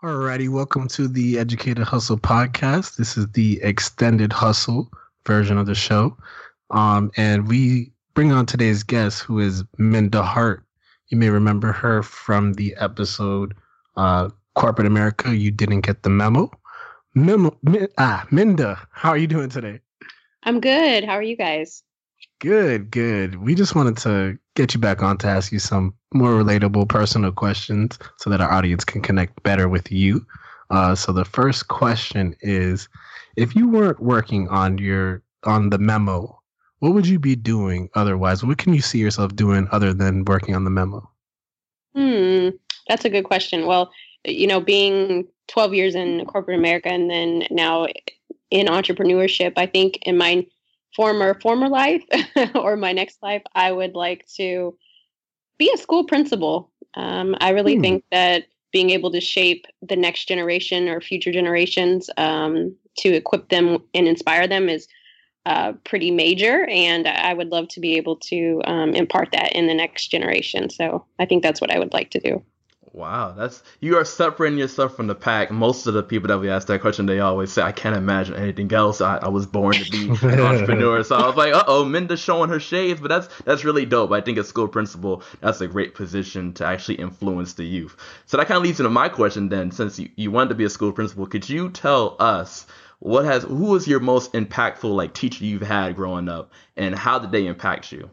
Alrighty, welcome to the Educated Hustle podcast. This is the extended hustle version of the show. Um, and we bring on today's guest, who is Minda Harts. You may remember her from the episode uh, Corporate America, You Didn't Get the Memo. Memo ah, Minda, how are you doing today? I'm good. How are you guys? Good, good. We just wanted to get you back on to ask you some more relatable personal questions so that our audience can connect better with you. Uh, so the first question is if you weren't working on your on the memo, what would you be doing otherwise? What can you see yourself doing other than working on the memo? Hmm, that's a good question. Well, you know, being 12 years in corporate America and then now in entrepreneurship, I think in my former former life or my next life, I would like to be a school principal. Um, I really hmm. think that being able to shape the next generation or future generations um, to equip them and inspire them is uh, pretty major. And I would love to be able to um, impart that in the next generation. So I think that's what I would like to do. Wow, that's you are separating yourself from the pack. Most of the people that we ask that question, they always say, "I can't imagine anything else. I, I was born to be an entrepreneur." So I was like, "Uh oh, Minda's showing her shades," but that's that's really dope. I think as school principal, that's a great position to actually influence the youth. So that kind of leads into my question then. Since you, you wanted to be a school principal, could you tell us what has who was your most impactful like teacher you've had growing up, and how did they impact you?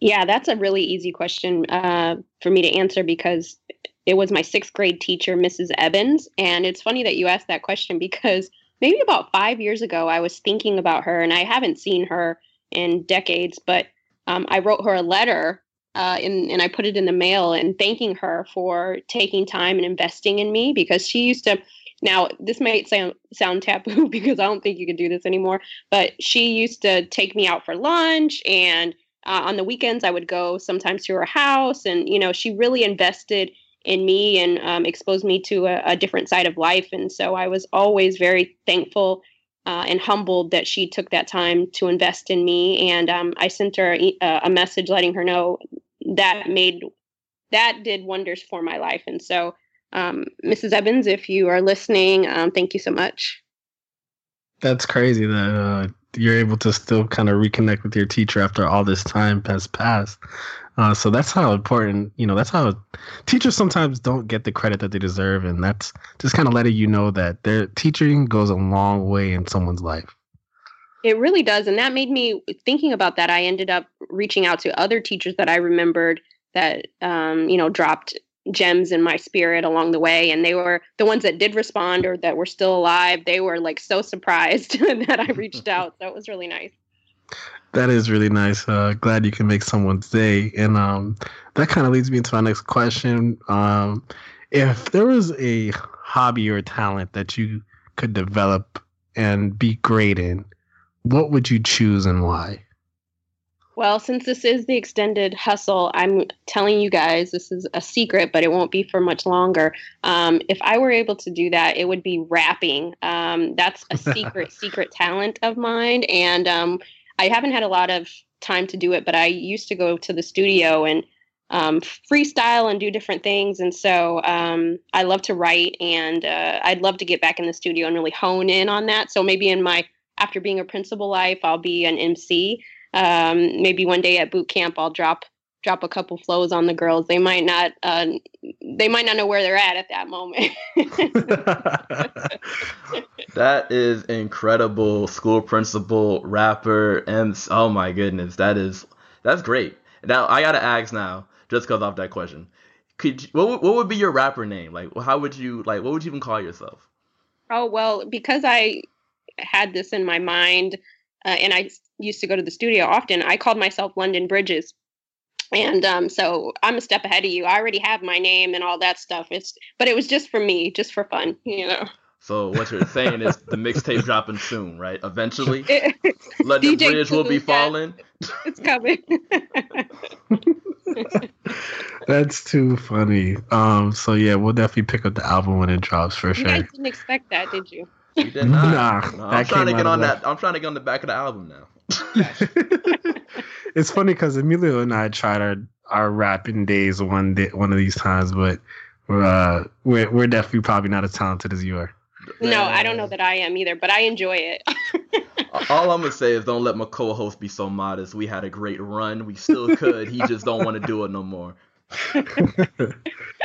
Yeah, that's a really easy question uh, for me to answer because it was my sixth grade teacher, Mrs. Evans. And it's funny that you asked that question because maybe about five years ago, I was thinking about her and I haven't seen her in decades, but um, I wrote her a letter uh, in, and I put it in the mail and thanking her for taking time and investing in me because she used to. Now, this might sound sound taboo because I don't think you can do this anymore, but she used to take me out for lunch and uh, on the weekends I would go sometimes to her house and you know, she really invested in me and um, exposed me to a, a, different side of life. And so I was always very thankful uh, and humbled that she took that time to invest in me. And um, I sent her a, a, message letting her know that made that did wonders for my life. And so, um, Mrs. Evans, if you are listening, um, thank you so much. That's crazy that uh, you're able to still kind of reconnect with your teacher after all this time has passed. Uh, so that's how important, you know, that's how teachers sometimes don't get the credit that they deserve. And that's just kind of letting you know that their teaching goes a long way in someone's life. It really does. And that made me thinking about that. I ended up reaching out to other teachers that I remembered that, um, you know, dropped gems in my spirit along the way. And they were the ones that did respond or that were still alive. They were like so surprised that I reached out. So it was really nice. That is really nice. Uh, glad you can make someone's day. And um, that kind of leads me into my next question. Um, if there was a hobby or talent that you could develop and be great in, what would you choose and why? Well, since this is the extended hustle, I'm telling you guys this is a secret, but it won't be for much longer. Um, if I were able to do that, it would be rapping. Um, that's a secret, secret talent of mine. And um, I haven't had a lot of time to do it, but I used to go to the studio and um, freestyle and do different things. And so um, I love to write, and uh, I'd love to get back in the studio and really hone in on that. So maybe in my after being a principal life, I'll be an MC. Um, maybe one day at boot camp, I'll drop drop a couple flows on the girls. They might not uh, they might not know where they're at at that moment. that is incredible. School principal, rapper, and oh my goodness, that is that's great. Now I gotta ask now, just because of that question, could you, what what would be your rapper name? Like, how would you like? What would you even call yourself? Oh well, because I had this in my mind, uh, and I used to go to the studio often. I called myself London Bridges and um, so I'm a step ahead of you. I already have my name and all that stuff. It's but it was just for me, just for fun, you know. So what you're saying is the mixtape dropping soon, right? Eventually, let the bridge will be falling. It's coming. That's too funny. Um, so yeah, we'll definitely pick up the album when it drops for you sure. You guys didn't expect that, did you? You did not. Nah, no, I'm trying to get on that. I'm trying to get on the back of the album now. It's funny because Emilio and I tried our our rapping days one day one of these times, but we're, uh, we're we're definitely probably not as talented as you are. No, I don't know that I am either, but I enjoy it. All I'm gonna say is don't let my co-host be so modest. We had a great run. We still could. he just don't want to do it no more.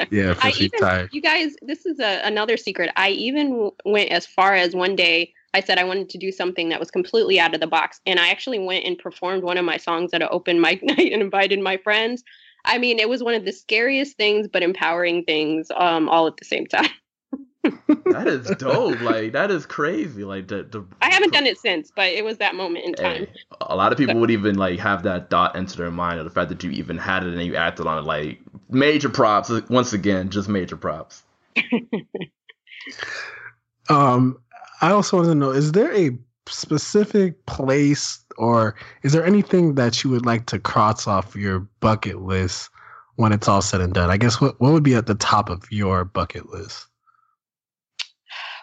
yeah, I even, you guys, this is a, another secret. I even went as far as one day I said I wanted to do something that was completely out of the box, and I actually went and performed one of my songs at an open mic night and invited my friends. I mean, it was one of the scariest things, but empowering things, um, all at the same time that is dope. Like that is crazy. Like the, the I haven't done it since, but it was that moment in time. Hey, a lot of people so. would even like have that thought enter their mind of the fact that you even had it and you acted on it. Like major props. Once again, just major props. um, I also want to know: Is there a specific place, or is there anything that you would like to cross off your bucket list when it's all said and done? I guess what what would be at the top of your bucket list?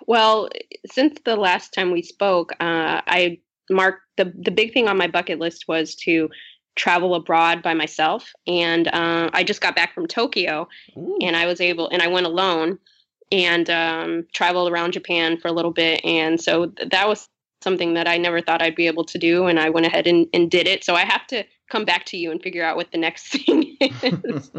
Well, since the last time we spoke, uh, I marked the the big thing on my bucket list was to travel abroad by myself, and uh, I just got back from Tokyo, Ooh. and I was able, and I went alone and um, traveled around Japan for a little bit, and so th- that was something that I never thought I'd be able to do, and I went ahead and, and did it. So I have to come back to you and figure out what the next thing is.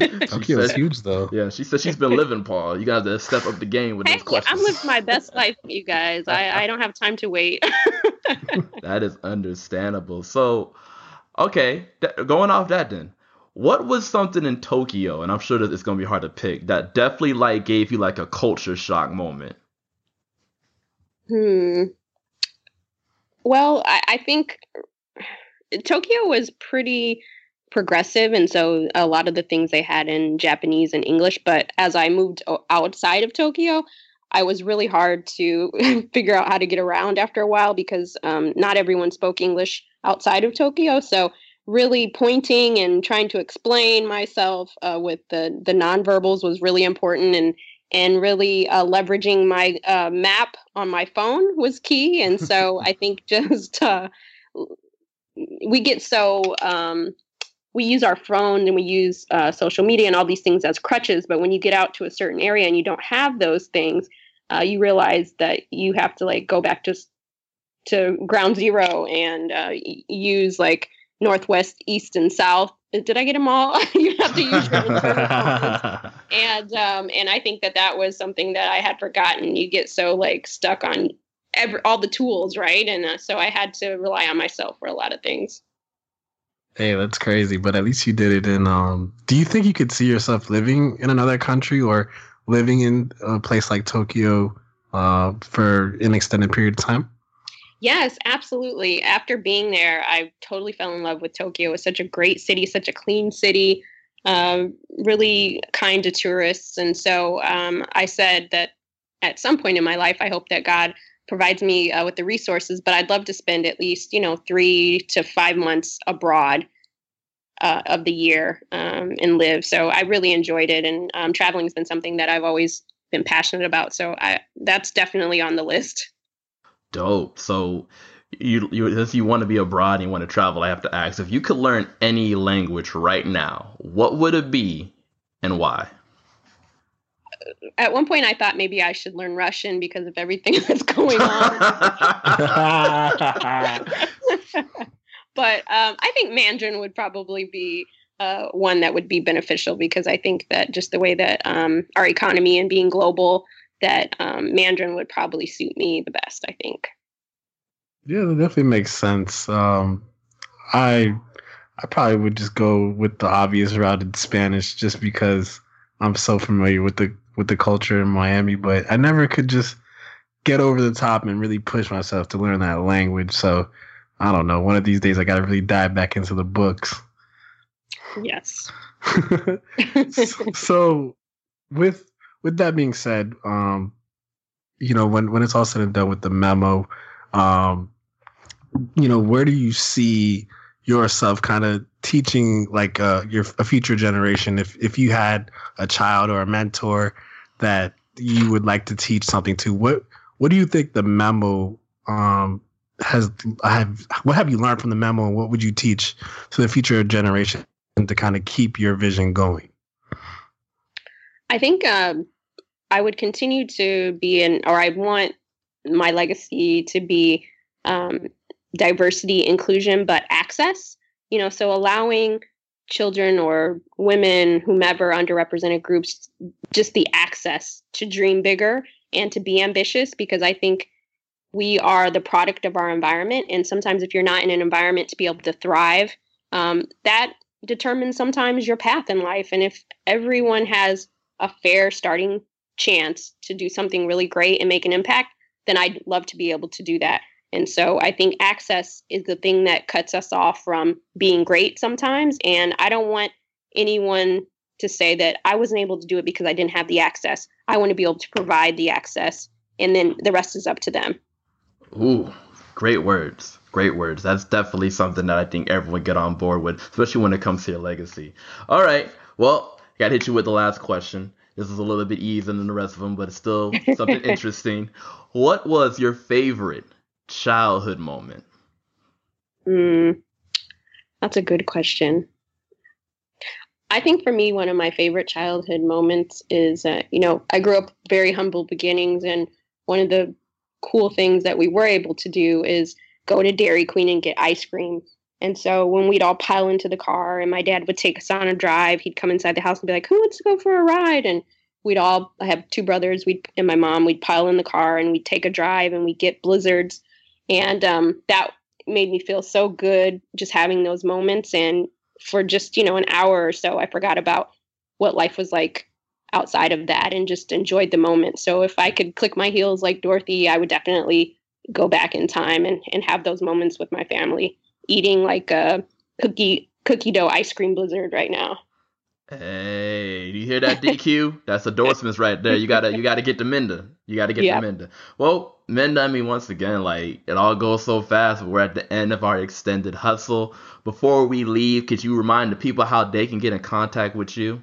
Tokyo is huge, though. Yeah, she said she's been living, Paul. You got to step up the game with hey, those questions. I'm living my best life, you guys. I, I don't have time to wait. that is understandable. So, okay, th- going off that then. What was something in Tokyo, and I'm sure that it's gonna be hard to pick, that definitely like gave you like a culture shock moment? Hmm. Well, I, I think Tokyo was pretty progressive and so a lot of the things they had in Japanese and English but as I moved outside of Tokyo I was really hard to figure out how to get around after a while because um, not everyone spoke English outside of Tokyo so really pointing and trying to explain myself uh, with the the nonverbals was really important and and really uh, leveraging my uh, map on my phone was key. And so I think just uh, we get so um, we use our phone and we use uh, social media and all these things as crutches but when you get out to a certain area and you don't have those things uh, you realize that you have to like go back to to ground zero and uh, use like northwest east and south did i get them all you have to use your and um, and i think that that was something that i had forgotten you get so like stuck on every all the tools, right? And uh, so I had to rely on myself for a lot of things. Hey, that's crazy, but at least you did it. And um, do you think you could see yourself living in another country or living in a place like Tokyo uh, for an extended period of time? Yes, absolutely. After being there, I totally fell in love with Tokyo. It was such a great city, such a clean city, um, really kind to tourists. And so um, I said that at some point in my life, I hope that God provides me uh, with the resources, but I'd love to spend at least, you know, three to five months abroad uh, of the year um, and live. So I really enjoyed it. And um, traveling has been something that I've always been passionate about. So I, that's definitely on the list. Dope. So you, you, if you want to be abroad and you want to travel, I have to ask if you could learn any language right now, what would it be and why? at one point I thought maybe I should learn Russian because of everything that's going on. but um, I think Mandarin would probably be uh, one that would be beneficial because I think that just the way that um, our economy and being global, that um, Mandarin would probably suit me the best. I think. Yeah, that definitely makes sense. Um, I I probably would just go with the obvious route in Spanish, just because I'm so familiar with the with the culture in Miami, but I never could just get over the top and really push myself to learn that language. So I don't know. One of these days, I got to really dive back into the books. Yes. so, so, with with that being said, um, you know, when when it's all said and done with the memo, um, you know, where do you see yourself kind of teaching like uh, your a future generation? If if you had a child or a mentor that you would like to teach something to what what do you think the memo um has I have what have you learned from the memo and what would you teach to the future generation to kind of keep your vision going I think um, I would continue to be in, or I want my legacy to be um, diversity, inclusion, but access. You know, so allowing children or women, whomever, underrepresented groups, just the access to dream bigger and to be ambitious because I think we are the product of our environment. And sometimes, if you're not in an environment to be able to thrive, um, that determines sometimes your path in life. And if everyone has a fair starting chance to do something really great and make an impact, then I'd love to be able to do that. And so I think access is the thing that cuts us off from being great sometimes. And I don't want anyone to say that I wasn't able to do it because I didn't have the access. I want to be able to provide the access, and then the rest is up to them. Ooh, great words. Great words. That's definitely something that I think everyone get on board with, especially when it comes to your legacy. All right. Well, I got to hit you with the last question. This is a little bit easier than the rest of them, but it's still something interesting. What was your favorite childhood moment? Mm, that's a good question. I think for me, one of my favorite childhood moments is, uh, you know, I grew up very humble beginnings, and one of the cool things that we were able to do is go to Dairy Queen and get ice cream. And so when we'd all pile into the car and my dad would take us on a drive, he'd come inside the house and be like, "Who wants to go for a ride?" And we'd all I have two brothers, we and my mom, we'd pile in the car and we'd take a drive and we'd get blizzards. And um, that made me feel so good just having those moments and for just, you know, an hour or so I forgot about what life was like outside of that and just enjoyed the moment. So if I could click my heels like Dorothy, I would definitely go back in time and, and have those moments with my family, eating like a cookie cookie dough ice cream blizzard right now. Hey, do you hear that DQ? That's endorsements right there. You gotta you gotta get to Minda. You gotta get yep. to Minda. Well, Minda, I mean once again, like it all goes so fast. We're at the end of our extended hustle. Before we leave, could you remind the people how they can get in contact with you?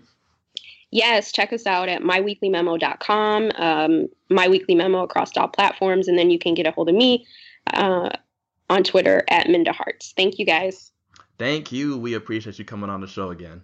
Yes, check us out at myweeklymemo.com, um, My Weekly Memo across all platforms, and then you can get a hold of me uh, on Twitter at Minda Harts. Thank you guys. Thank you. We appreciate you coming on the show again.